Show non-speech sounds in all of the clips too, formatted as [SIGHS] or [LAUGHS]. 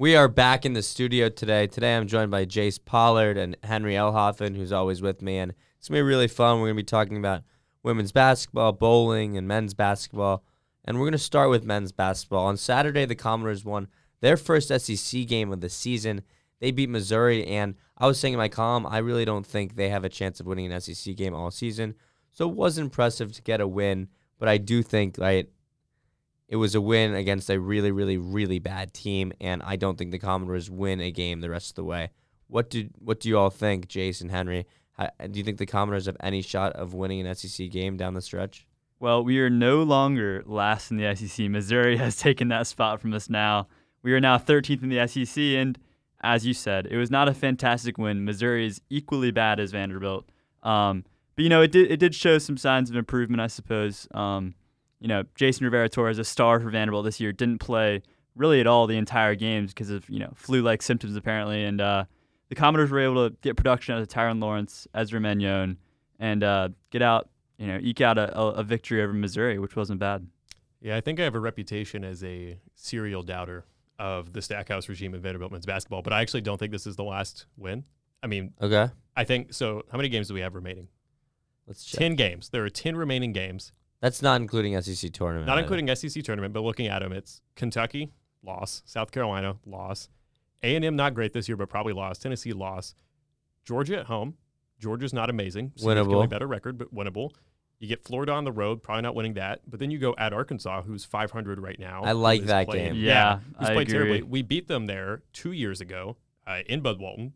We are back in the studio today. Today I'm joined by Jayce Pollard and Henry Oelhafen, who's always with me. And it's going to be really fun. We're going to be talking about women's basketball, bowling, and men's basketball. And we're going to start with men's basketball. On Saturday, the Commodores won their first SEC game of the season. They beat Missouri. And I was saying in my column, I really don't think they have a chance of winning an SEC game all season. So it was impressive to get a win. But I do think, right, it was a win against a really, really, really bad team, and I don't think the Commodores win a game the rest of the way. What do what do you all think, Jason Henry? How, do you think the Commodores have any shot of winning an SEC game down the stretch? Well, we are no longer last in the SEC. Missouri [LAUGHS] has taken that spot from us now. We are now 13th in the SEC, and as you said, it was not a fantastic win. Missouri is equally bad as Vanderbilt. Um, but you know, it did it did show some signs of improvement, I suppose. Um, you know, Jason Rivera Torres, a star for Vanderbilt this year, didn't play really at all the entire games because of you know flu-like symptoms apparently, and uh, the Commodores were able to get production out of Tyrin Lawrence, Ezra Manjon, and uh, get out you know eke out a, a, a victory over Missouri, which wasn't bad. Yeah, I think I have a reputation as a serial doubter of the Stackhouse regime in Vanderbilt men's basketball, but I actually don't think this is the last win. I mean, Okay, I think so. How many games do we have remaining? let's check. 10 games. There are 10 remaining games, That's not including SEC tournament. not either. including SEC tournament, but looking at them, it's Kentucky, loss. South Carolina, loss. A&M, not great this year, but probably lost. Tennessee, loss. Georgia at home. Georgia's not amazing. significantly Winnable. better record, but winnable. You get Florida on the road, probably not winning that. But then you go at Arkansas, who's 500 right now. I like that played- game. Yeah, who's I played terribly. We beat them there two years ago uh, in Bud Walton.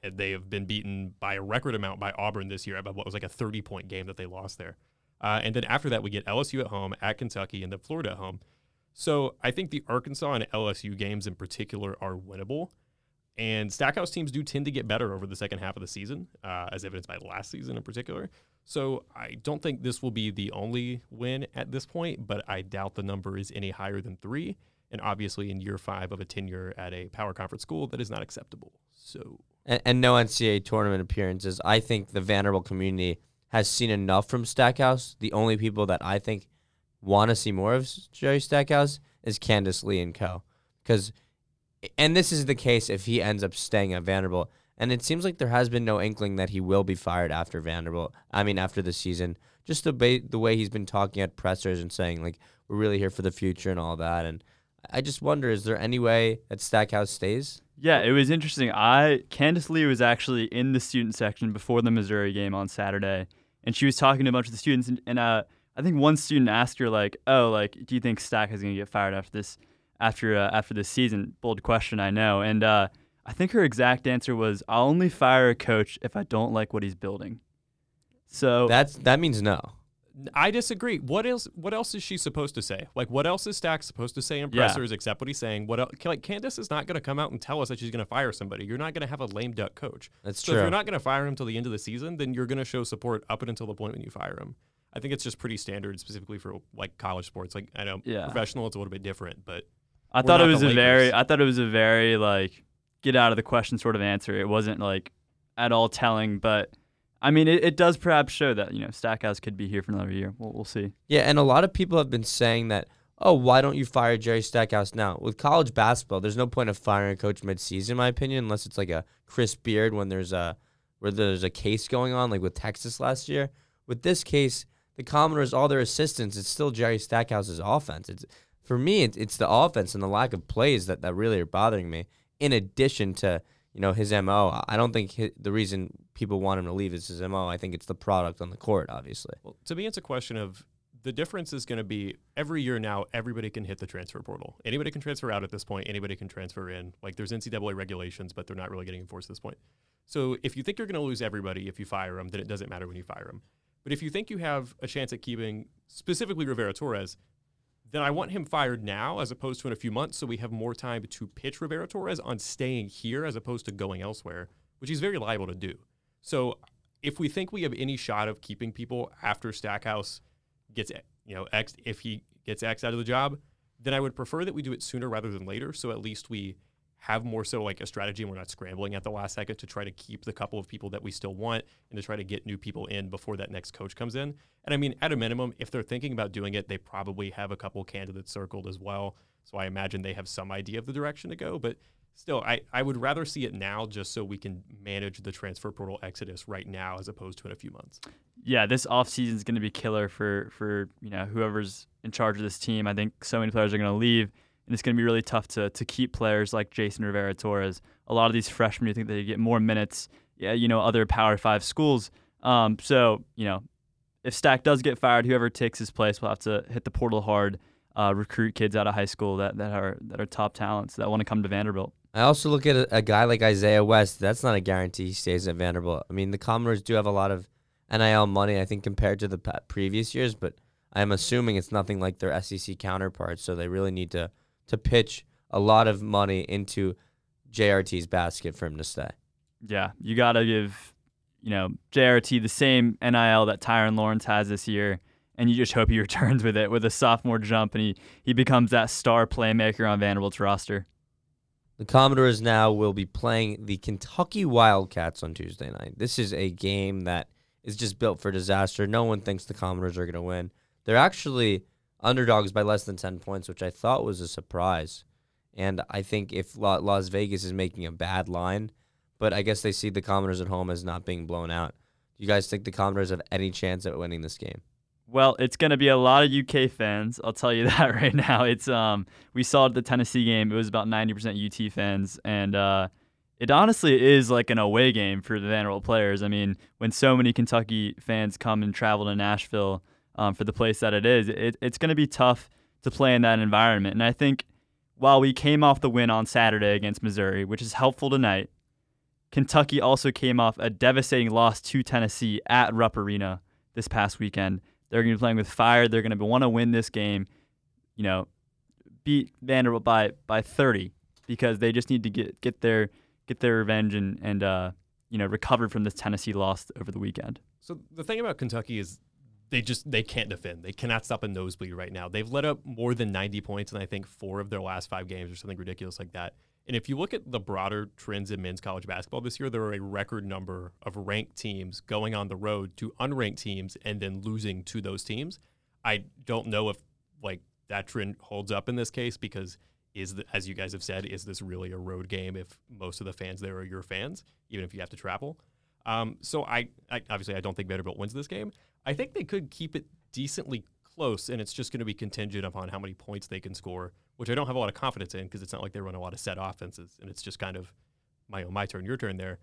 And they have been beaten by a record amount by Auburn this year. About what was like a 30 point game that they lost there. Uh, and then after that, we get LSU at home, at Kentucky, and then Florida at home. So I think the Arkansas and LSU games in particular are winnable. And Stackhouse teams do tend to get better over the second half of the season, uh, as evidenced by last season in particular. So I don't think this will be the only win at this point, but I doubt the number is any higher than three. And obviously, in year five of a tenure at a power conference school, that is not acceptable. So and, and no NCAA tournament appearances. I think the Vanderbilt community has seen enough from Stackhouse. The only people that I think want to see more of Jerry Stackhouse is Candice Lee and Co. Because, and this is the case if he ends up staying at Vanderbilt. And it seems like there has been no inkling that he will be fired after Vanderbilt. I mean, after the season. Just the ba- the way he's been talking at pressers and saying like we're really here for the future and all that. And I just wonder, is there any way that Stackhouse stays? Yeah, it was interesting. I Candice Lee was actually in the student section before the Missouri game on Saturday, and she was talking to a bunch of the students. And, and uh, I think one student asked her like, "Oh, like, do you think Stack is going to get fired after this, after uh, after this season?" Bold question, I know. And uh, I think her exact answer was, "I'll only fire a coach if I don't like what he's building." So That's that means no. I disagree. What else? What else is she supposed to say? Like, what else is Stack supposed to say in Yeah. pressers except what he's saying? What else? Like, Candice is not going to come out and tell us that she's going to fire somebody. You're not going to have a lame duck coach. That's so true. if you're not going to fire him till the end of the season, then you're going to show support up until the point when you fire him. I think it's just pretty standard, specifically for like college sports. Like, I know Yeah. professional, it's a little bit different, but I thought it was a very I thought it was a very like get out of the question sort of answer. It wasn't like at all telling, but I mean it, it does perhaps show that, you know, Stackhouse could be here for another year. We'll, we'll see. Yeah, and a lot of people have been saying that, oh, why don't you fire Jerry Stackhouse now? With college basketball, there's no point of firing a coach midseason, in my opinion, unless it's like a Chris Beard when there's a where there's a case going on, like with Texas last year. With this case, the Commodores, all their assistants, it's still Jerry Stackhouse's offense. It's for me, it's, it's the offense and the lack of plays that, that really are bothering me. In addition to you know his mo, I don't think hi the reason people want him to leave is his mo. I think it's the product on the court, obviously. Well, to me, it's a question of the difference is going to be every year now, everybody can hit the transfer portal. Anybody can transfer out at this point. Anybody can transfer in. Like there's NCAA regulations, but they're not really getting enforced at this point. So if you think you're going to lose everybody if you fire them, then it doesn't matter when you fire them. But if you think you have a chance at keeping specifically Rivera Torres, then I want him fired now as opposed to in a few months so we have more time to pitch Rivera Torres on staying here as opposed to going elsewhere, which he's very liable to do. So if we think we have any shot of keeping people after Stackhouse gets you know X if he gets X out of the job, then I would prefer that we do it sooner rather than later. So at least we have more so like a strategy and we're not scrambling at the last second to try to keep the couple of people that we still want and to try to get new people in before that next coach comes in. And I mean, at a minimum, if they're thinking about doing it, they probably have a couple candidates circled as well. So I imagine they have some idea of the direction to go. But still, I, I would rather see it now just so we can manage the transfer portal exodus right now as opposed to in a few months. Yeah, this offseason is going to be killer for for you know whoever's in charge of this team. I think so many players are going to leave and it's going to be really tough to to keep players like Jason Rivera Torres. A lot of these freshmen, you think they get more minutes, yeah, you know, other Power Five schools. Um, so you know, if Stack does get fired, whoever takes his place will have to hit the portal hard, uh, recruit kids out of high school that, that are that are top talents that want to come to Vanderbilt. I also look at a, a, guy like Isaiah West. That's not a guarantee he stays at Vanderbilt. I mean, the Commodores do have a lot of NIL money, I think, compared to the previous years, but I'm assuming it's nothing like their SEC counterparts. So they really need to to pitch a lot of money into JRT's basket for him to stay. Yeah, you got to give, you know, JRT the same NIL that Tyrin Lawrence has this year, and you just hope he [LAUGHS] returns with it with a sophomore jump and he, he becomes that star playmaker on Vanderbilt's roster. The Commodores now will be playing the Kentucky Wildcats on Tuesday night. This is a game that is just built for disaster. No one thinks the Commodores are going to win. They're actually underdogs by less than 10 points, which I thought was a surprise. And I think if Las Vegas is making a bad line, but I guess they see the Commodores at home as not being blown out. Do you guys think the Commodores have any chance at winning this game? Well, it's going to be a lot of UK fans. I'll tell you [LAUGHS] that right now. It's um, we saw the Tennessee game. It was about 90% UT fans, and uh, it honestly is like an away game for the Vanderbilt players. I mean, when so many Kentucky fans come and travel to Nashville um, for the place that it is, it, it's going to be tough to play in that environment. And I think while we came off the win on Saturday against Missouri, which is helpful tonight, Kentucky also came off a devastating loss to Tennessee at Rupp Arena this past weekend. They're going to be playing with fire. They're going to want to win this game, you know, beat Vanderbilt by by 30 because they just need to get get their get their revenge and and uh, you know recover from this Tennessee loss over the weekend. So the thing about Kentucky is they just they can't defend. They cannot stop a nosebleed right now. They've let up more than 90 points in I think four of their last five games or something ridiculous like that. And if you look at the broader trends in men's college basketball this year, there are a record number of ranked teams going on the road to unranked teams and then losing to those teams. I don't know if like that trend holds up in this case because is the, as you guys have said, is this really a road game if most of the fans there are your fans, even if you have to travel? Um, so I, I obviously I don't think Vanderbilt wins this game. I think they could keep it decently close, and it's just going to be contingent upon how many points they can score, which I don't have a lot of confidence in because it's not like they run a lot of set offenses, and it's just kind of my my turn, your turn there.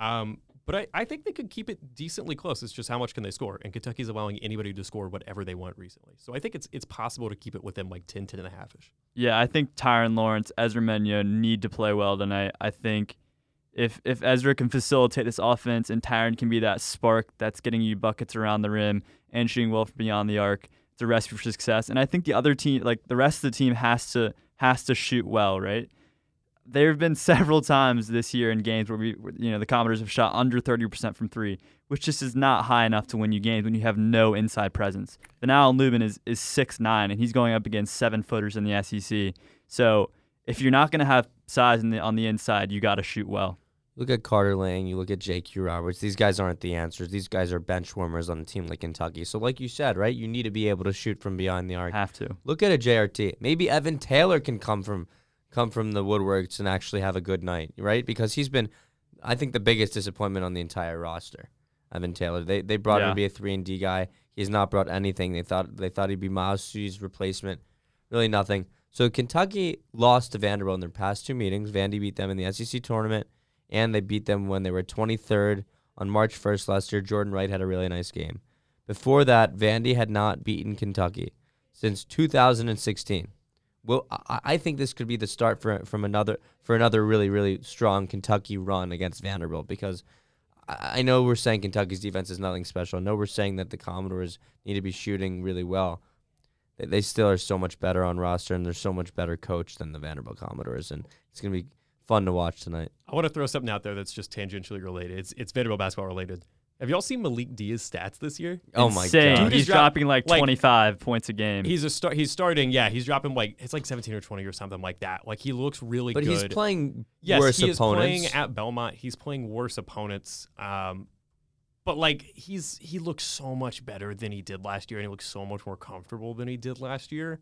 Um, but I, I think they could keep it decently close. It's just how much can they score, and Kentucky's allowing anybody to score whatever they want recently. So I think it's it's possible to keep it within like 10, 10 and a half ish. Yeah, I think Tyrin Lawrence, Ezra Manjon need to play well tonight. I think if if Ezra can facilitate this offense and Tyrin can be that spark that's getting you buckets around the rim and shooting well from beyond the arc, it's a recipe for success. And I think the other team, like the rest of the team, has to has to shoot well, right? There have been [LAUGHS] several times this year in games where we, you know, the Commodores have shot under 30% from three, which just is not high enough to win you games when you have no inside presence. But now Lubin is is six nine and he's going up against seven footers in the SEC. So if you're not going to have size the, on the inside, you got to shoot well. Look at Carter Lang. You look at J.Q. Roberts. These guys aren't the answers. These guys are bench warmers on a team like Kentucky. So, like you said, right, you need to be able to shoot from behind the arc. Have to look at a JRT. Maybe Evan Taylor can come from come from the woodworks and actually have a good night, right? Because he's been, I think, the biggest disappointment on the entire roster. Evan Taylor. They they brought yeah. him to be a three and D guy. He's not brought anything. They thought they thought he'd be Myles Stute's replacement. Really nothing. So Kentucky lost to Vanderbilt in their past two meetings. Vandy beat them in the SEC tournament and they beat them when they were 23rd on March 1st last year. Jordan Wright had a really nice game. Before that, Vandy had not beaten Kentucky since 2016. Well, I think this could be the start for from another for another really really strong Kentucky run against Vanderbilt because I know we're saying Kentucky's defense is nothing special. I know we're saying that the Commodores need to be shooting really well. they, they still are so much better on roster and they're so much better coached than the Vanderbilt Commodores, and it's gonna be fun to watch tonight. I want to throw something out there that's just tangentially related. It's it's Vanderbilt basketball related. Have y'all seen Malik Dia's stats this year? Oh my Insane. god! Dude He's is drop- dropping like, like- 25 points a game. He's a start. He's starting. Yeah, he's dropping like it's like 17 or 20 or something like that. Like he looks really But good. But he's playing yes, worse he is opponents. playing at Belmont. He's playing worse opponents. Um, but like he's he looks so much better than he did last year, and he looks so much more comfortable than he did last year.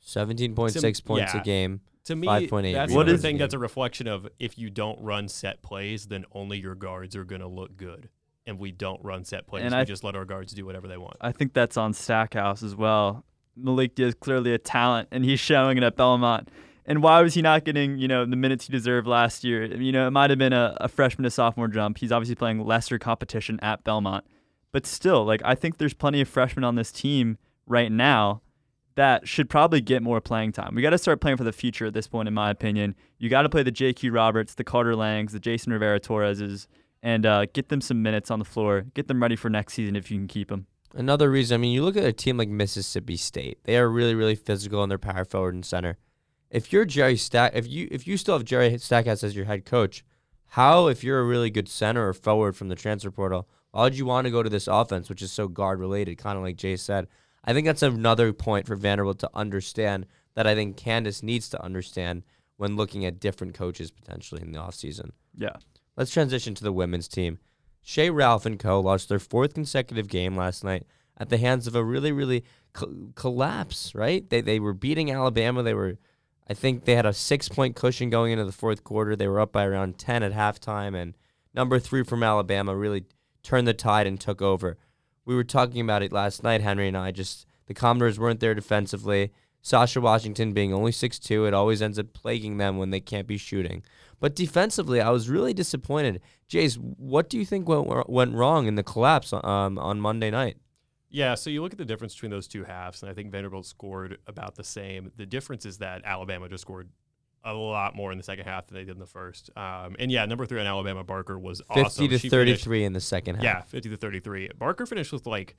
Seventeen point six points yeah. a game. To me, 5.8 that's What another is- thing that's a reflection of if you don't run set plays, then only your guards are going to look good. And we don't run set plays. And we I- just let our guards do whatever they want. I think that's on Stackhouse as well. Malik is clearly a talent, and he's showing it at Belmont. And why was he not getting, you know, the minutes he deserved last year? You know, it might have been a, a freshman to sophomore jump. He's obviously playing lesser competition at Belmont. But still, like I think there's plenty of freshmen on this team right now that should probably get more playing time. We got to start playing for the future at this point, in my opinion. You got to play the J.Q. Roberts, the Carter Langs, the Jason Rivera Torreses, and uh, get them some minutes on the floor. Get them ready for next season if you can keep them. Another reason, I mean, you look at a team like Mississippi State. They are really, really physical in their power forward and center. If you're Jerry Stack, if you if you still have Jerry Stackhouse as your head coach, how if you're a really good center or forward from the transfer portal, why would you want to go to this offense, which is so guard related, kind of like Jay said? I think that's another point for Vanderbilt to understand that I think Candice needs to understand when looking at different coaches potentially in the offseason. Yeah. Let's transition to the women's team. Shea Ralph and co. lost their fourth consecutive game last night at the hands of a really, really co- collapse. Right? They they were beating Alabama. They were, I think they had a six point cushion going into the fourth quarter. They were up by around ten at halftime, and number three from Alabama really turned the tide and took over. We were talking about it last night, Henry and I. Just the Commodores weren't there defensively. Sacha Washington being only 6'2", it always ends up plaguing them when they can't be shooting. But defensively, I was really disappointed. Jayce, what do you think went, went wrong in the collapse um, on Monday night? Yeah, so you look at the difference between those two halves, and I think Vanderbilt scored about the same. The difference is that Alabama just scored a lot more in the second half than they did in the first. Um, and yeah, number three on Alabama, Barker was 50 awesome. to She finished- 33 in the second half. Yeah, 50 to 33. Barker finished with like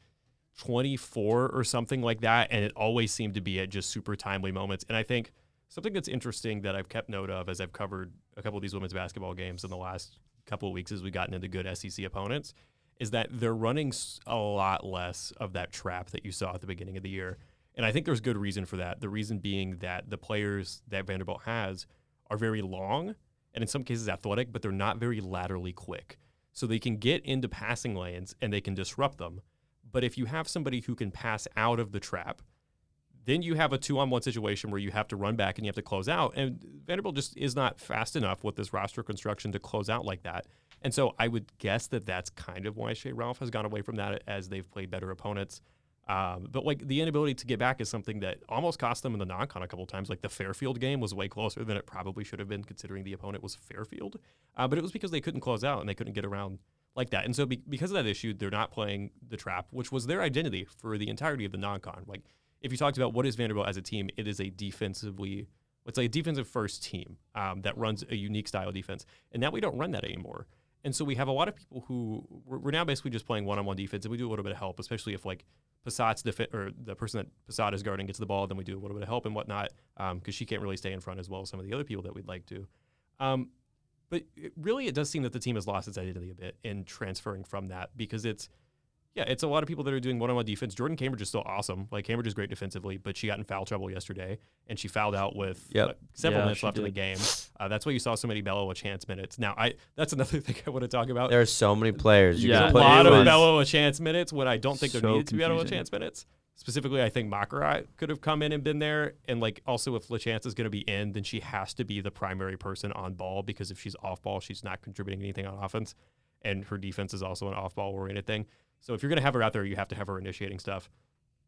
24 or something like that, and it always seemed to be at just super timely moments. And I think something that's interesting that I've kept note of as I've covered a couple of these women's basketball games in the last couple of weeks as we've gotten into good SEC opponents is that they're running a lot less of that trap that you saw at the beginning of the year. And I think there's good reason for that. The reason being that the players that Vanderbilt has are very long and in some cases athletic, but they're not very laterally quick. So they can get into passing lanes and they can disrupt them. But if you have somebody who can pass out of the trap, then you have a two on one situation where you have to run back and you have to close out. And Vanderbilt just is not fast enough with this roster construction to close out like that. And so I would guess that that's kind of why Shea Ralph has gone away from that as they've played better opponents. Um, but like the inability to get back is something that almost cost them in the non-con a couple times. Like the Fairfield game was way closer than it probably should have been, considering the opponent was Fairfield. Uh, but it was because they couldn't close out and they couldn't get around like that. And so be- because of that issue, they're not playing the trap, which was their identity for the entirety of the non-con. Like if you talked about what is Vanderbilt as a team, it is a defensively, it's like a defensive first team um, that runs a unique style of defense. And now we don't run that anymore. And so we have a lot of people who we're, now basically just playing one-on-one defense, and we do a little bit of help, especially if like Pissott's or the person that Passat is guarding gets the ball, then we do a little bit of help and whatnot, because she can't really stay in front as well as some of the other people that we'd like to. Um, but it, really, it does seem that the team has lost its identity a bit in transferring from that because it's, yeah, it's a lot of people that are doing one-on-one defense. Jordyn Cambridge is still awesome. Like Cambridge is great defensively, but she got in foul trouble yesterday, and she fouled out with Yep. uh, several Yeah, minutes she left in the game. Uh, that's why you saw so many Bella LaChance minutes. Now, I that's another [LAUGHS] thing I want to talk about. There are so many players. You Yeah, can There's a lot of was- Bello chance minutes when I don't think there so needed to be Bello confusing. chance minutes. Specifically, I think Makarai could have come in and been there. And like also if LaChance is going to be in, then she has to be the primary person on ball because if she's off ball, she's not contributing anything on offense. And her defense is also an off ball oriented thing. So if you're going to have her out there, you have to have her initiating stuff.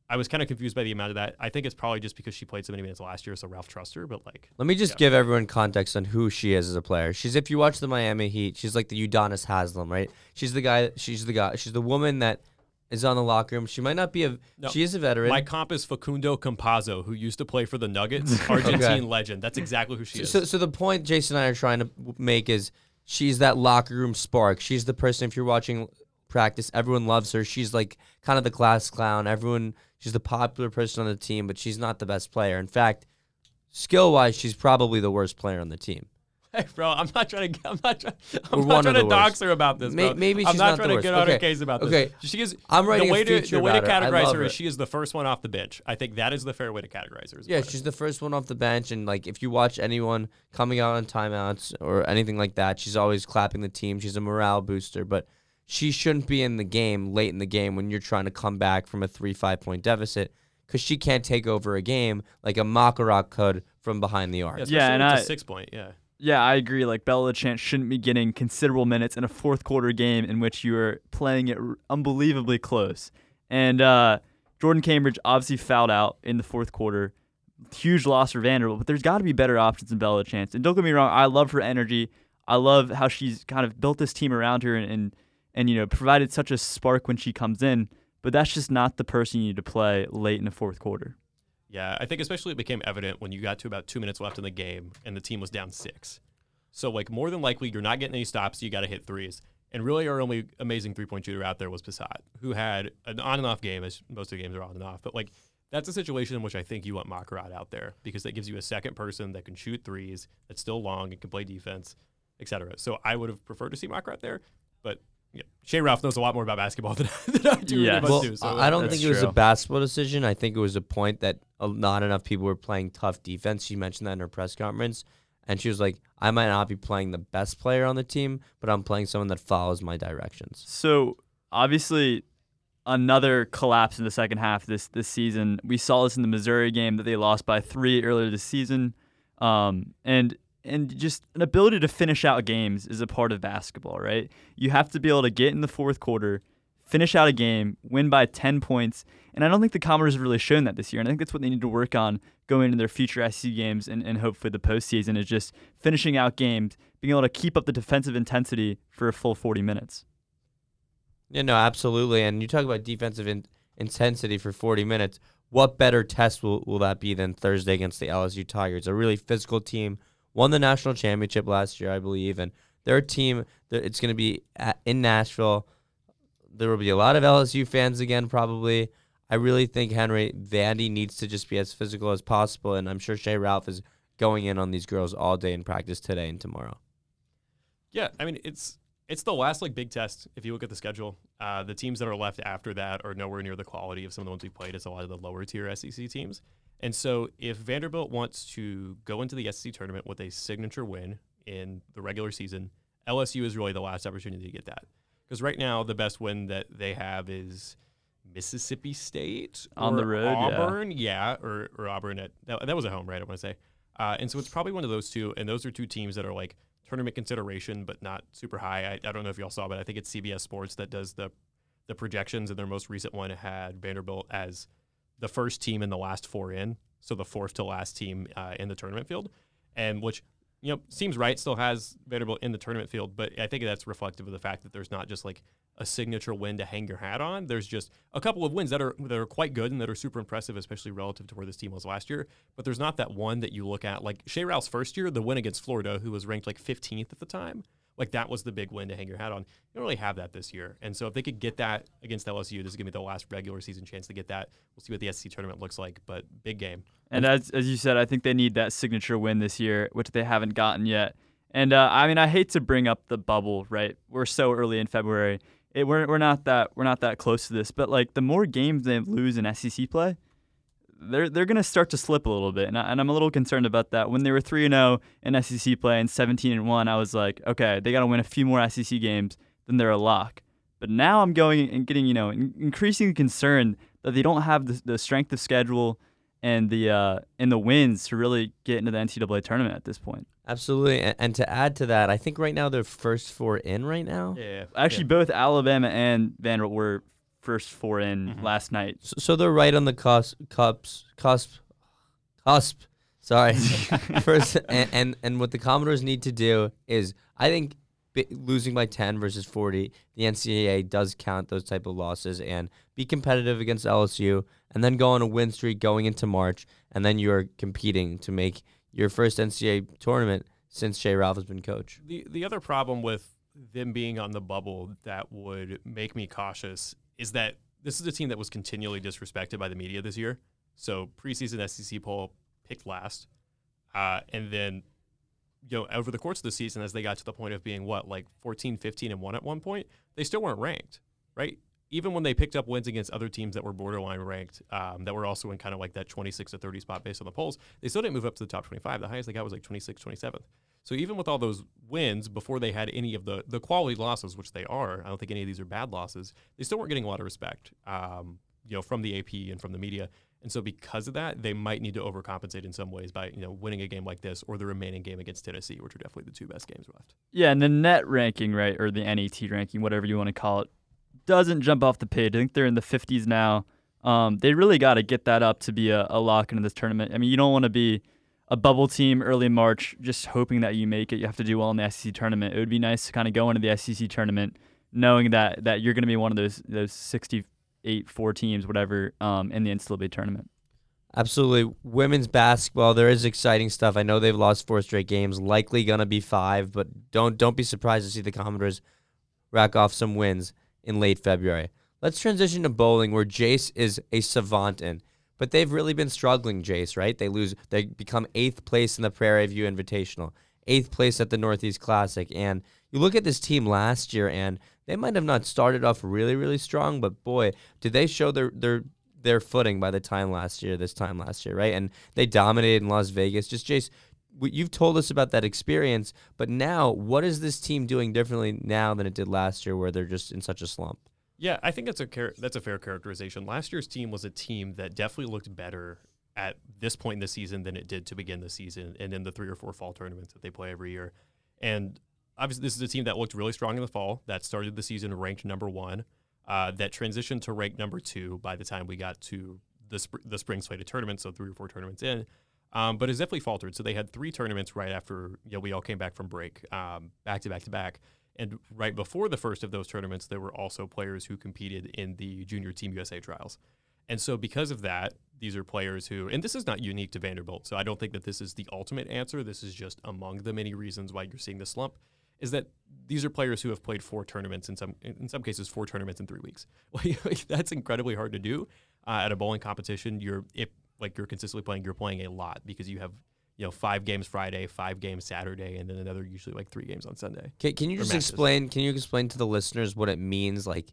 I was kind of confused by the amount of that. I think it's probably just because she played so many minutes last year, so Ralph trusts her. But like, Let me just Yeah. give everyone context on who she is as a player. She's if you watch the Miami Heat, she's like the Udonis Haslam, right? She's the guy. She's the guy. She's the woman that is on the locker room. She might not be a. No. She is a veteran. my comp is Facundo Campazzo, who used to play for the Nuggets, [LAUGHS] Argentine legend. That's exactly who she is. So, so the point Jason and I are trying to make is she's that locker room spark. She's the person. If you're watching practice, everyone loves her. She's like kind of the class clown. Everyone she's the popular person on the team, but she's not the best player. In fact, skill wise, she's probably the worst player on the team. [LAUGHS] Hey, bro, I'm not trying to. I'm not trying. [LAUGHS] I'm We're not trying to dox worst. her about this. May- maybe I'm she's not not trying to get on her Okay, case about this. okay. She is. I'm writing the way to the way to about her. Categorize her is she is the first one off the bench. I think that is the fair way to categorize her. Yeah, she's the first one off the bench, and like if you watch anyone coming out on timeouts or anything like that, she's always clapping the team. She's a morale booster, but she shouldn't be in the game late in the game when you're trying to come back from a three five point deficit because she can't take over a game like a Makarov could from behind the arc. Yeah, Yeah, especially and with the I- six point. Yeah. Yeah, I agree. Like Bella Chance shouldn't be getting considerable minutes in a fourth quarter game in which you are playing it r- unbelievably close. And uh, Jordyn Cambridge obviously fouled out in the fourth quarter. Huge loss for Vanderbilt, but there's got to be better options than Bella Chance. And don't get me wrong, I love her energy. I love how she's kind of built this team around her and, and and you know provided such a spark when she comes in. But that's just not the person you need to play late in the fourth quarter. Yeah, I think especially it became evident when you got to about two minutes left in the game and the team was down six. So like more than likely you're not getting any stops. You got to hit threes. And really, our only amazing three point shooter out there was Pissott, who had an on and off game, as most of the games are on and off. But like that's a situation in which I think you want Makarad out there because that gives you a second person that can shoot threes, that's still long and can play defense, etc. So I would have preferred to see Makarad there, but yeah, Shea Ralph knows a lot more about basketball [LAUGHS] than, than I do. Yeah. any of us Well, do, so I I don't think it was a basketball decision. I think it was a point that uh, not enough people were playing tough defense. She mentioned that in her press conference, and she was like, "I might not be playing the best player on the team, but I'm playing someone that follows my directions." So obviously, another collapse in the second half this this season. We saw this in the Missouri game that they lost by three earlier this season, um, and and just an ability to finish out games is a part of basketball, right? You have to be able to get in the fourth quarter, finish out a game, win by ten points, and I don't think the Commodores have really shown that this year. And I think that's what they need to work on going into their future SEC games and, and hopefully the postseason is just finishing out games, being able to keep up the defensive intensity for a full forty minutes. Yeah, no, absolutely. And you talk about defensive in- intensity for 40 minutes. What better test will, will that be than Thursday against the LSU Tigers? A really physical team, won the national championship last year, I believe, and they're team it's going to be at, in Nashville. There will be a lot of LSU fans again, probably. I really think Henry Vandy needs to just be as physical as possible, and I'm sure Shea Ralph is going in on these girls all day in practice today and tomorrow. Yeah, I mean it's it's the last like big test. If you look at the schedule, uh, the teams that are left after that are nowhere near the quality of some of the ones we played. It's a lot of the lower tier SEC teams. And so, if Vanderbilt wants to go into the SEC tournament with a signature win in the regular season, LSU is really the last opportunity to get that. Because right now, the best win that they have is Mississippi State On the road, yeah. Auburn, yeah, or, or Auburn at that, that was at home, right? I want to say. Uh, and so it's probably one of those two, and those are two teams that are like tournament consideration, but not super high. I, I don't know if y'all saw, but I think it's CBS Sports that does the the projections, and their most recent one had Vanderbilt as the first team in the last four in, so the fourth to last team uh, in the tournament field, and which you know seems right. Still has Vanderbilt in the tournament field, but I think that's reflective of the fact that there's not just like a signature win to hang your hat on. There's just a couple of wins that are that are quite good and that are super impressive, especially relative to where this team was last year. But there's not that one that you look at like Shea Ralph's first year, the win against Florida, who was ranked like 15th at the time. Like that was the big win to hang your hat on. You don't really have that this year, and so if they could get that against LSU, this is gonna be the last regular season chance to get that. We'll see what the SEC tournament looks like, but big game. And as as you said, I think they need that signature win this year, which they haven't gotten yet. And uh, I mean, I hate to bring up the bubble, right? We're so early in February. It, we're we're not that we're not that close to this, but like the more games they lose in SEC play, they're they're gonna start to slip a little bit, and, I, and I'm a little concerned about that. When they were three and zero in SEC play and 17 and one, I was like, okay, they got to win a few more SEC games, then they're a lock. But now I'm going and getting you know in- increasingly concerned that they don't have the, the strength of schedule and the uh, and the wins to really get into the NCAA tournament at this point. Absolutely. And, and to add to that, I think right now they're first four in right now. Yeah, Actually, both Alabama and Vanderbilt were first four in Mhm. last night. So, so they're right on the cusp, cusp, cusp, cusp. Sorry, [LAUGHS] [LAUGHS] first, and, and and what the Commodores need to do is, I think, losing by ten versus forty, the NCAA does count those type of losses and be competitive against LSU, and then go on a win streak going into March, and then you're competing to make your first NCAA tournament since jay Ralph has been coach. The the other problem with them being on the bubble that would make me cautious is that this is a team that was continually disrespected by the media this year. So preseason SEC poll picked last, uh, and then you know over the course of the season, as they got to the point of being what like 14, 15, and one at one point, they still weren't ranked, right? Even when they picked up wins against other teams that were borderline ranked, um, that were also in kind of like that 26 to 30 spot based on the polls, they still didn't move up to the top 25. The highest they got was like 26, 27th. So even with all those wins before they had any of the the quality losses, which they are, I don't think any of these are bad losses. They still weren't getting a lot of respect, um, you know, from the AP and from the media. And so because of that, they might need to overcompensate in some ways by you know winning a game like this or the remaining game against Tennessee, which are definitely the two best games left. Yeah, and the net ranking, right, or the NET ranking, whatever you want to call it, doesn't jump off the page. I think they're in the 50s now. Um, they really got to get that up to be a, a lock into this tournament. I mean, you don't want to be a bubble team early March, just hoping that you make it. You have to do well in the SEC tournament. It would be nice to kind of go into the SEC tournament knowing that that you're going to be one of those those 68 four teams, whatever, um, in the NCAA tournament. Absolutely. Women's basketball, there is exciting stuff. I know they've lost four straight games, likely gonna be five, but don't don't be surprised to see the Commodores rack off some wins in late February. Let's transition to bowling, where Jayce is a savant in. But they've really been struggling, Jayce, right? They lose they become eighth place in the Prairie View Invitational, eighth place at the Northeast Classic. And you look at this team last year and they might have not started off really, really strong, but boy, did they show their their their footing by the time last year, this time last year, right? And they dominated in Las Vegas. Just Jayce, you've told us about that experience, but now what is this team doing differently now than it did last year, where they're just in such a slump? Yeah, I think that's a char- that's a fair characterization. Last year's team was a team that definitely looked better at this point in the season than it did to begin the season and in the three or four fall tournaments that they play every year. And obviously, this is a team that looked really strong in the fall. That started the season ranked number one. Uh, that transitioned to rank number two by the time we got to the sp- the spring slated tournament, so three or four tournaments in. Um, but it's definitely faltered. So they had three tournaments right after you know we all came back from break, um, back to back to back. And right before the first of those tournaments, there were also players who competed in the Junior Team USA trials. And so, because of that, these are players who, and this is not unique to Vanderbilt. So, I don't think that this is the ultimate answer. This is just among the many reasons why you're seeing the slump. Is that these are players who have played four tournaments in some, in some cases, four tournaments in three weeks. [LAUGHS] That's incredibly hard to do uh, at a bowling competition. You're if like you're consistently playing, you're playing a lot because you have you know five games Friday, five games Saturday, and then another usually like three games on Sunday. Can, can you just matches. explain? Can you explain to the listeners what it means? Like,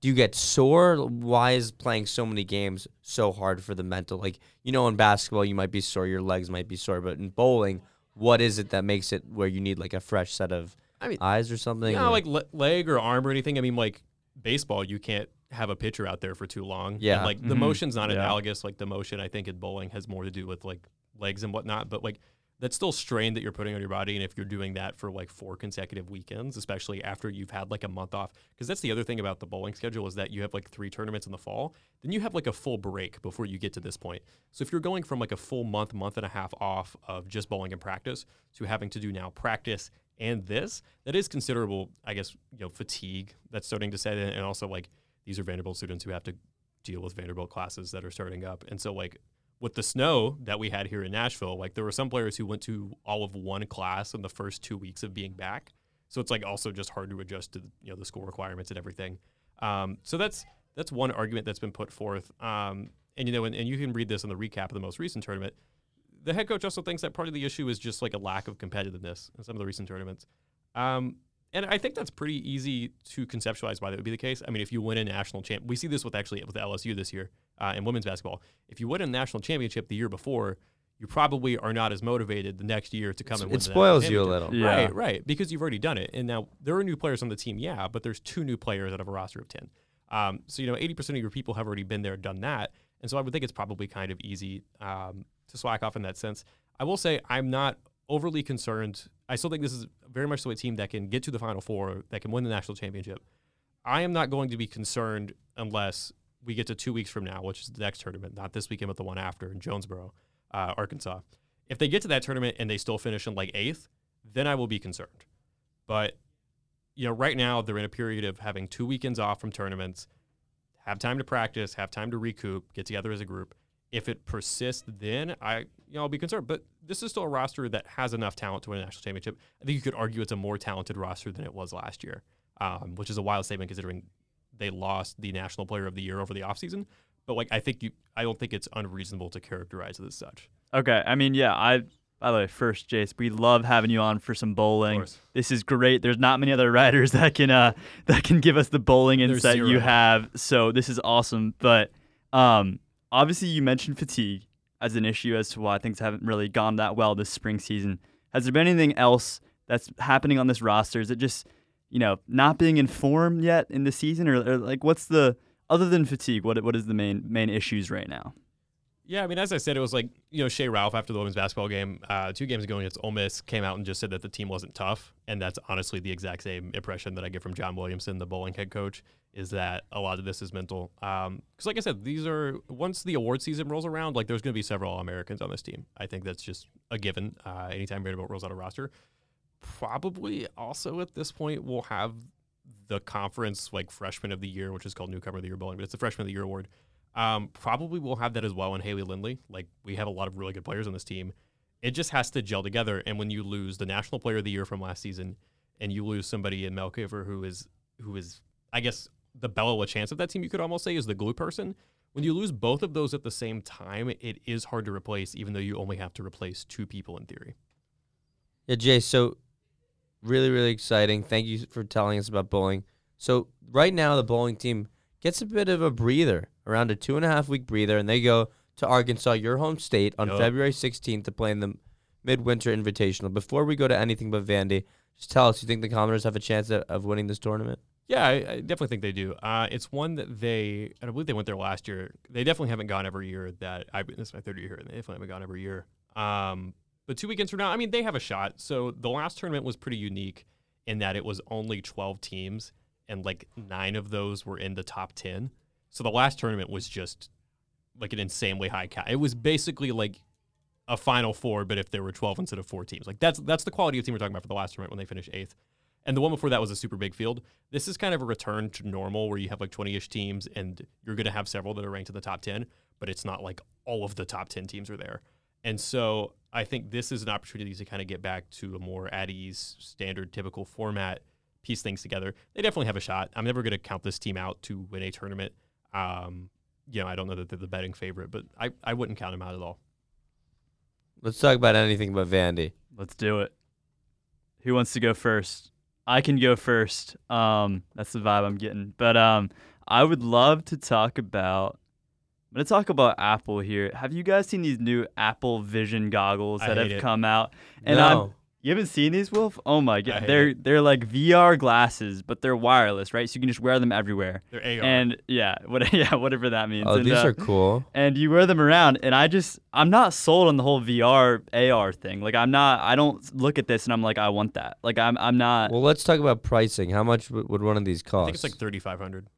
do you get sore? Why is playing so many games so hard for the mental? Like, you know, in basketball, you might be sore, your legs might be sore, but in bowling, what is it that makes it where you need like a fresh set of I mean, eyes or something? Yeah, or- like le- leg or arm or anything. I mean, like baseball, you can't have a pitcher out there for too long. Yeah. And, like the Mhm. motion's not Yeah. analogous. Like the motion, I think in bowling has more to do with like legs and whatnot. But like that's still strain that you're putting on your body. And if you're doing that for like four consecutive weekends, especially after you've had like a month off, because that's the other thing about the bowling schedule is that you have like three tournaments in the fall, then you have like a full break before you get to this point. So if you're going from like a full month, month and a half off of just bowling and practice to having to do now practice and this, that is considerable, I guess, you know, fatigue that's starting to set in. And also like these are Vanderbilt students who have to deal with Vanderbilt classes that are starting up. And so like with the snow that we had here in Nashville, like there were some players who went to all of one class in the first two weeks of being back. So it's like also just hard to adjust to you know the school requirements and everything. Um, so that's that's one argument that's been put forth. Um, and you know, and, and you can read this in the recap of the most recent tournament. The head coach also thinks that part of the issue is just like a lack of competitiveness in some of the recent tournaments. Um, and I think that's pretty easy to conceptualize why that would be the case. I mean, if you win a national champ, we see this with actually with LSU this year uh, in women's basketball. If you win a national championship the year before, you probably are not as motivated the next year to come and win. it spoils you a little. Yeah. Right, right, because you've already done it. And now there are new players on the team, yeah, but there's two new players out of a roster of 10. Um, so, you know, 80% of your people have already been there, done that. And so I would think it's probably kind of easy um, to slack off in that sense. I will say I'm not overly concerned. I still think this is very much the a team that can get to the Final Four, that can win the national championship. I am not going to be concerned unless we get to two weeks from now, which is the next tournament, not this weekend, but the one after in Jonesboro, uh, Arkansas. If they get to that tournament and they still finish in like eighth, then I will be concerned. But you know, right now they're in a period of having two weekends off from tournaments, have time to practice, have time to recoup, get together as a group. If it persists, then I, you know, I'll be concerned. But this is still a roster that has enough talent to win a national championship. I think you could argue it's a more talented roster than it was last year, um, which is a wild statement considering they lost the National Player of the Year over the offseason. But like I think you, I don't think it's unreasonable to characterize it as such. Okay. I mean, yeah, I by the way, first, Jayce, we love having you on for some bowling. This is great. There's not many other [LAUGHS] writers that can uh that can give us the bowling There's insight you have. So this is awesome. But um obviously you mentioned fatigue as an issue as to why things haven't really gone that well this spring season. Has there been anything else that's happening on this roster? Is it just, you know, not being in form yet in the season or, or like what's the other than fatigue, what what is the main main issues right now? Yeah, I mean, as I said, it was like you know Shea Ralph after the women's basketball game uh, two games ago against Ole Miss came out and just said that the team wasn't tough, and that's honestly the exact same impression that I get from John Williamson, the bowling head coach, is that a lot of this is mental. Because, like I said, these are once the award season rolls around, like there's going to be several Americans on this team. I think that's just a given. Uh, anytime Vanderbilt rolls out a roster, probably also at this point we'll have the conference like freshman of the year, which is called newcomer of the year bowling, but it's the freshman of the year award. Um, probably we'll have that as well in Haley Lindley. Like we have a lot of really good players on this team. It just has to gel together. And when you lose the national player of the year from last season, and you lose somebody in Melkiver who is who is I guess the Bella chance of that team, you could almost say is the glue person. When you lose both of those at the same time, it is hard to replace, even though you only have to replace two people in theory. Yeah, Jay. So, really, really exciting. Thank you for telling us about bowling. So, right now, the bowling team gets a bit of a breather, around a two and a half week breather, and they go to Arkansas, your home state, on Yup. February 16th to play in the Midwinter Invitational. Before we go to anything but Vandy, just tell us, you think the Commodores have a chance of, of winning this tournament? Yeah, I, I definitely think they do. Uh, it's one that they, I believe they went there last year. They definitely haven't gone every year. That I this is my third year here, and they definitely haven't gone every year. Um, but two weekends from now, I mean, they have a shot. So the last tournament was pretty unique in that it was only twelve teams, and like nine of those were in the top ten. So the last tournament was just like an insanely high count. It was basically like a final four, but if there were twelve instead of four teams, like that's that's the quality of team we're talking about for the last tournament when they finished eighth. And the one before that was a super big field. This is kind of a return to normal where you have like 20 ish teams and you're going to have several that are ranked in the top 10, but it's not like all of the top 10 teams are there. And so I think this is an opportunity to kind of get back to a more at ease, standard, typical format, piece things together. They definitely have a shot. I'm never going to count this team out to win a tournament. Um, you know, I don't know that they're the betting favorite, but I, I wouldn't count them out at all. Let's talk about anything but Vandy. Let's do it. Who wants to go first? I can go first. Um, that's the vibe I'm getting. But um, I would love to talk about. I'm gonna talk about Apple here. Have you guys seen these new Apple Vision goggles I that have it. come out? And no. I'm you haven't seen these, Wilf? Oh my god, they're it. they're like VR glasses, but they're wireless, right? So you can just wear them everywhere. They're AR. And yeah, [LAUGHS] what yeah, whatever that means. oh, And, these uh, are cool. and you wear them around and i just i'm not sold on the whole vr ar thing like i'm not i don't look at this and i'm like i want that like i'm, I'm not Well, let's talk about pricing. How much would, would one of these cost? I think it's like 3,500.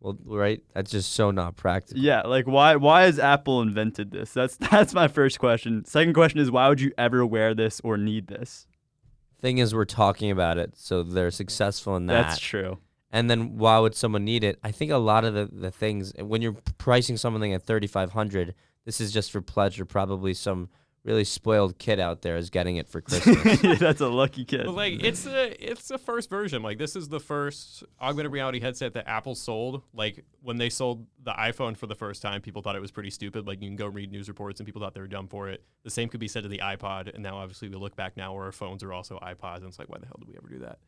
Well, right? That's just so not practical. yeah like why why has apple invented this that's [LAUGHS] that's my first question second question is why would you ever wear this or need this Thing is, we're talking about it, so they're successful in that. that's true And then why would someone need it? I think a lot of the, the things when you're pricing something at thirty five hundred, this is just for pleasure. Probably some really spoiled kid out there is getting it for [LAUGHS] Christmas. that's a lucky kid But like it's a it's a first version. Like this is the first augmented reality headset that Apple sold. Like when they sold the iPhone for the first time, people thought it was pretty stupid. Like you can go read news reports and people thought they were dumb for it. The same could be said to the iPod. And now obviously we look back now where our phones are also iPods, and it's like why the hell did we ever do that?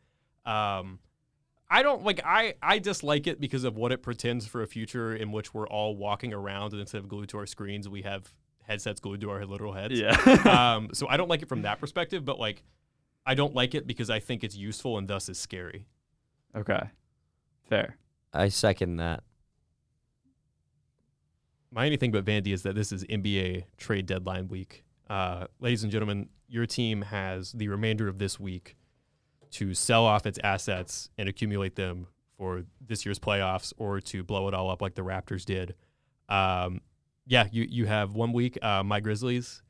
Um, I don't like I I dislike it because of what it pretends for a future in which we're all walking around and instead of glued to our screens, we have headsets glued to our literal heads yeah [LAUGHS] um, so I don't like it from that perspective, but like, I don't like it because I think it's useful and thus is scary. okay fair I second that. My anything but Vandy is that this is NBA trade deadline week. Uh, ladies and gentlemen, your team has the remainder of this week to sell off its assets and accumulate them for this year's playoffs or to blow it all up like the Raptors did. Um, yeah, you, you have one week. Uh, my Grizzlies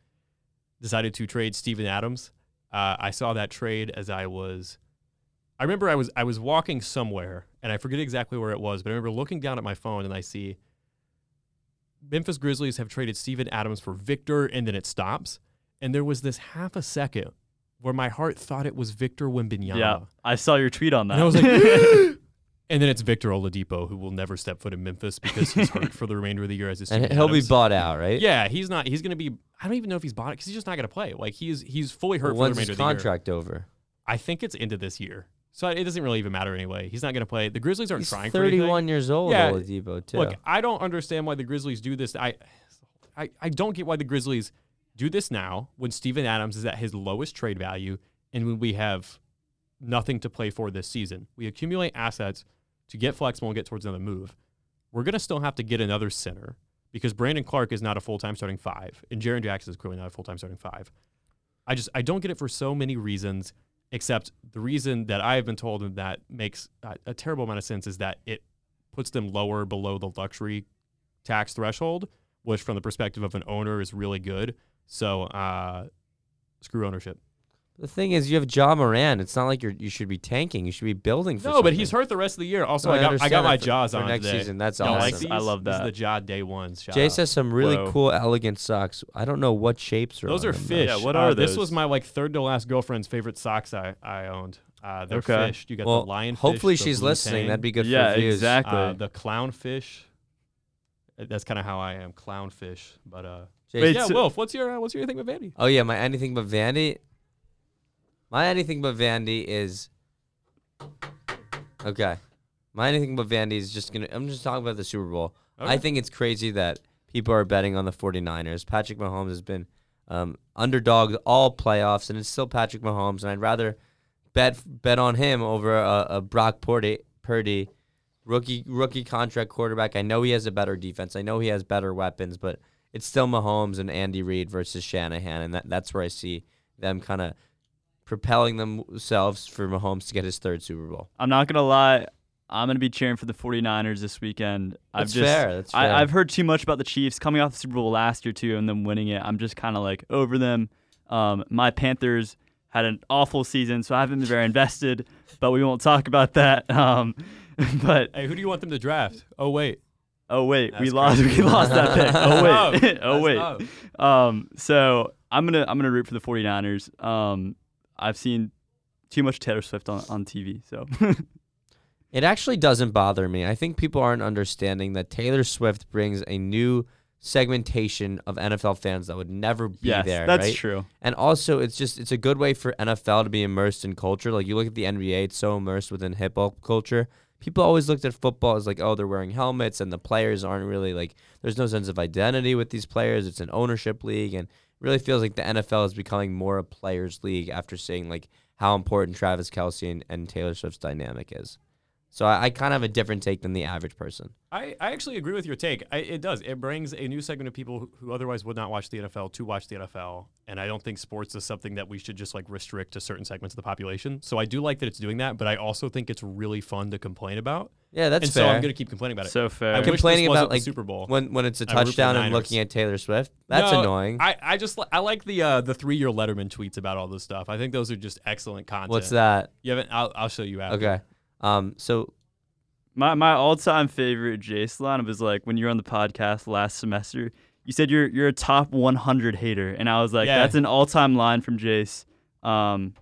decided to trade Steven Adams. Uh, I saw that trade as I was. I remember I was I was walking somewhere and I forget exactly where it was, but I remember looking down at my phone and I see Memphis Grizzlies have traded Steven Adams for Victor, and then it stops. And there was this half a second where my heart thought it was Victor Wembanyama. yeah i saw your tweet on that And I was like, [LAUGHS] [LAUGHS] And then it's Victor Oladipo who will never step foot in Memphis because he's hurt for the remainder of the year as his [LAUGHS] and he'll be bought out, right? Yeah, he's not. He's going to be. I don't even know if he's bought it because he's just not going to play. Like he's he's fully hurt Well, for the remainder of the year. contract over? I think it's into this year, so it doesn't really even matter anyway. He's not going to play. The Grizzlies aren't He's trying. 31 years old, Yeah. Oladipo, too. Look, I don't understand why the Grizzlies do this. I, I, I don't get why the Grizzlies do this now when Steven Adams is at his lowest trade value and when we have nothing to play for this season. We accumulate assets to get flexible and get towards another move. We're going to still have to get another center because Brandon Clarke is not a full time starting five, and Jaren Jackson is clearly not a full time starting five. I just I don't get it for so many reasons, except the reason that I have been told and that makes a, a terrible amount of sense is that it puts them lower below the luxury tax threshold, which from the perspective of an owner is really good. So uh, screw ownership. The thing is, you have Ja Morant. It's not like you're you should be tanking. You should be building for No, but he's hurt the rest of the year. Also, No, I got I got my for- jaws for on next today. season. That's awesome. like these? I love These are that. the jaw day ones. Shout Jayce out. has some really Whoa. cool, elegant socks. I don't know what shapes are Those on are them, though. fish. Yeah, what Uh, are This was my like third to last girlfriend's favorite socks I, I owned. Uh, they're Okay. fish. You got Well, the lion. hopefully the she's listening. tang, That'd be good yeah, for views. exactly. uh, the clownfish. Uh, That's kind of how I am, clownfish. But uh, Jayce- Wait, yeah, so- Wilf, what's your uh, what's your thing with Vandy? Oh yeah, my anything but Vandy. My anything but Vandy is okay. My anything but Vandy is just gonna. I'm just talking about the Super Bowl. I think it's crazy that people are betting on the 49ers. Patrick Mahomes has been um, underdogged all playoffs, and it's still Patrick Mahomes. And I'd rather bet bet on him over a, a Brock Purdy, Purdy, rookie rookie contract quarterback. I know he has a better defense. I know he has better weapons, but it's still Mahomes and Andy Reid versus Shanahan, and that, that's where I see them kind of propelling themselves for Mahomes to get his third Super Bowl. I'm not gonna lie. I'm gonna be cheering for the 49ers this weekend. I've That's just, fair. That's fair. I, I've heard too much about the Chiefs coming off the Super Bowl last year too, and them winning it. I'm just kind of like over them. Um, my Panthers had an awful season, so I haven't been very invested. But we won't talk about that. [LAUGHS] Um, [LAUGHS] but Hey, who do you want them to draft? Oh wait, oh wait, we That's lost. crazy. We lost that pick. [LAUGHS] Oh wait. Oh wait. Um, so I'm gonna I'm gonna root for the 49ers. I've seen too much Taylor Swift on, on TV, so [LAUGHS] It actually doesn't bother me. I think people aren't understanding that Taylor Swift brings a new segmentation of NFL fans that would never be yes, there. that's right? true. And also, it's just it's a good way for NFL to be immersed in culture. Like you look at the NBA, it's so immersed within hip hop culture. People always looked at football as like, oh, they're wearing helmets, and the players aren't really like. There's no sense of identity with these players. It's an ownership league, and really feels like the NFL is becoming more a players' league after seeing like how important Travis Kelce and, and Taylor Swift's dynamic is. So I, I kind of have a different take than the average person. I, I actually agree with your take. I, it does. It brings a new segment of people who, who otherwise would not watch the NFL to watch the NFL. And I don't think sports is something that we should just like restrict to certain segments of the population. So I do like that it's doing that, but I also think it's really fun to complain about. Yeah, that's and fair. so I'm going to keep complaining about it. So fair. I wish this complaining wasn't about like Super Bowl. when when it's a I root for the touchdown and looking at Taylor Swift. That's No, annoying. I, I just I like the uh, the three year Letterman tweets about all this stuff. I think those are just excellent content. What's that? You haven't? I'll, I'll show you after. Okay. Um. So My my all time favorite Jayce line was like when you were on the podcast last semester. You said you're you're a top 100 hater, and I was like, Yeah. that's an all time line from Jayce. Um,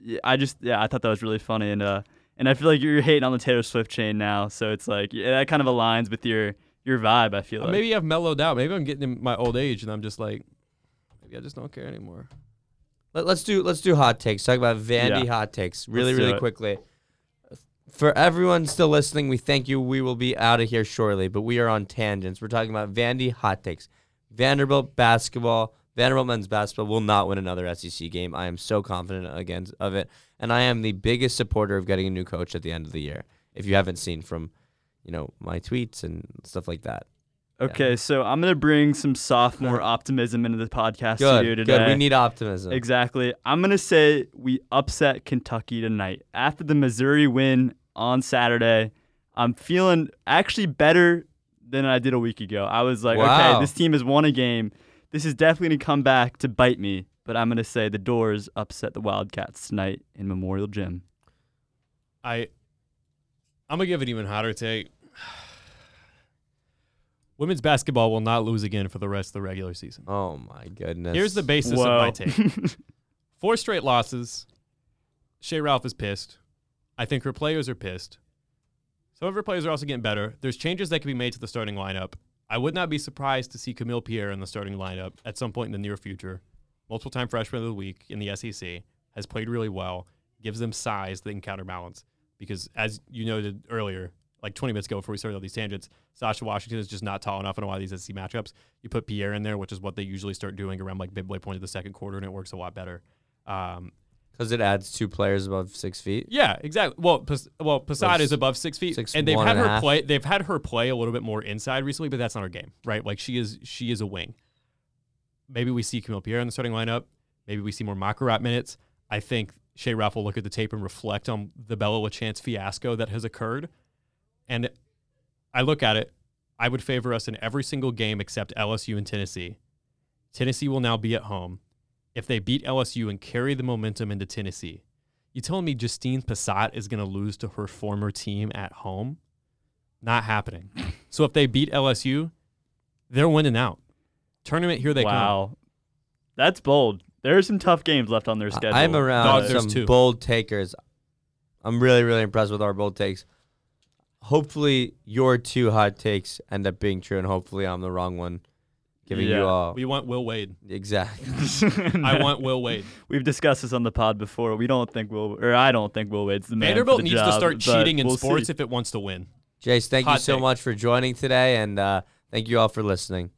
yeah, I just yeah, I thought that was really funny, and uh, and I feel like you're hating on the Taylor Swift chain now, so it's like yeah, that kind of aligns with your your vibe. I feel Uh, like maybe I've mellowed out. Maybe I'm getting in my old age, and I'm just like, maybe I just don't care anymore. let, us do let's do hot takes. Talk about Vandy Yeah. hot takes really really it. quickly. For everyone still listening, we thank you. We will be out of here shortly, but we are on tangents. We're talking about Vandy hot takes. Vanderbilt basketball, Vanderbilt men's basketball will not win another SEC game. I am so confident against of it, and I am the biggest supporter of getting a new coach at the end of the year. If you haven't seen from, you know, my tweets and stuff like that. Okay, so I'm gonna bring some sophomore optimism into the podcast studio Good, today. good. We need optimism. Exactly. I'm going to say we upset Kentucky tonight. After the Missouri win on Saturday, I'm feeling actually better than I did a week ago. I was like, Wow. okay, this team has won a game. This is definitely going to come back to bite me. But I'm going to say the Dores upset the Wildcats tonight in Memorial Gym. I I'm gonna give an even hotter take. [SIGHS] Women's basketball will not lose again for the rest of the regular season. Oh my goodness. Here's the basis of my take. [LAUGHS] Four straight losses. Shea Ralph is pissed. I think her players are pissed. Some of her players are also getting better. There's changes that can be made to the starting lineup. I would not be surprised to see Khamil Pierre in the starting lineup at some point in the near future. Multiple time freshman of the week in the SEC, has played really well, gives them size that can counterbalance. Because as you noted earlier, like 20 minutes ago before we started all these tangents, Sacha Washington is just not tall enough in a lot of these SEC matchups. You put Pierre in there, which is what they usually start doing around like midway point of the second quarter, and it works a lot better. Um, Because it adds two players above six feet. yeah, exactly. Well, Pas- well, Pissott is above six feet, six, and they've had and her half. play. They've had her play a little bit more inside recently, but that's not her game, right? Like she is, she is a wing. Maybe we see Khamil Pierre in the starting lineup. Maybe we see more Makarat minutes. I think Shea Ralph will look at the tape and reflect on the Bella LaChance fiasco that has occurred. And I look at it, I would favor us in every single game except LSU and Tennessee. Tennessee will now be at home. If they beat LSU and carry the momentum into Tennessee, you telling me Justine Pissott is going to lose to her former team at home? Not happening. [LAUGHS] so if they beat LSU, they're winning out. Tournament here they come. wow, that's bold. There are some tough games left on their schedule. I'm around Dog, some two. bold takers. I'm really, really impressed with our bold takes. Hopefully, your two hot takes end up being true, and hopefully, I'm the wrong one, giving Yeah. you all We want Will Wade. exactly. [LAUGHS] I want Will Wade. We've discussed this on the pod before. We don't think Will, or I don't think Will Wade's the man. for Vanderbilt the needs job, to start cheating in we'll sports see. if it wants to win. Jayce, thank you so take. much for joining today, and uh, thank you all for listening.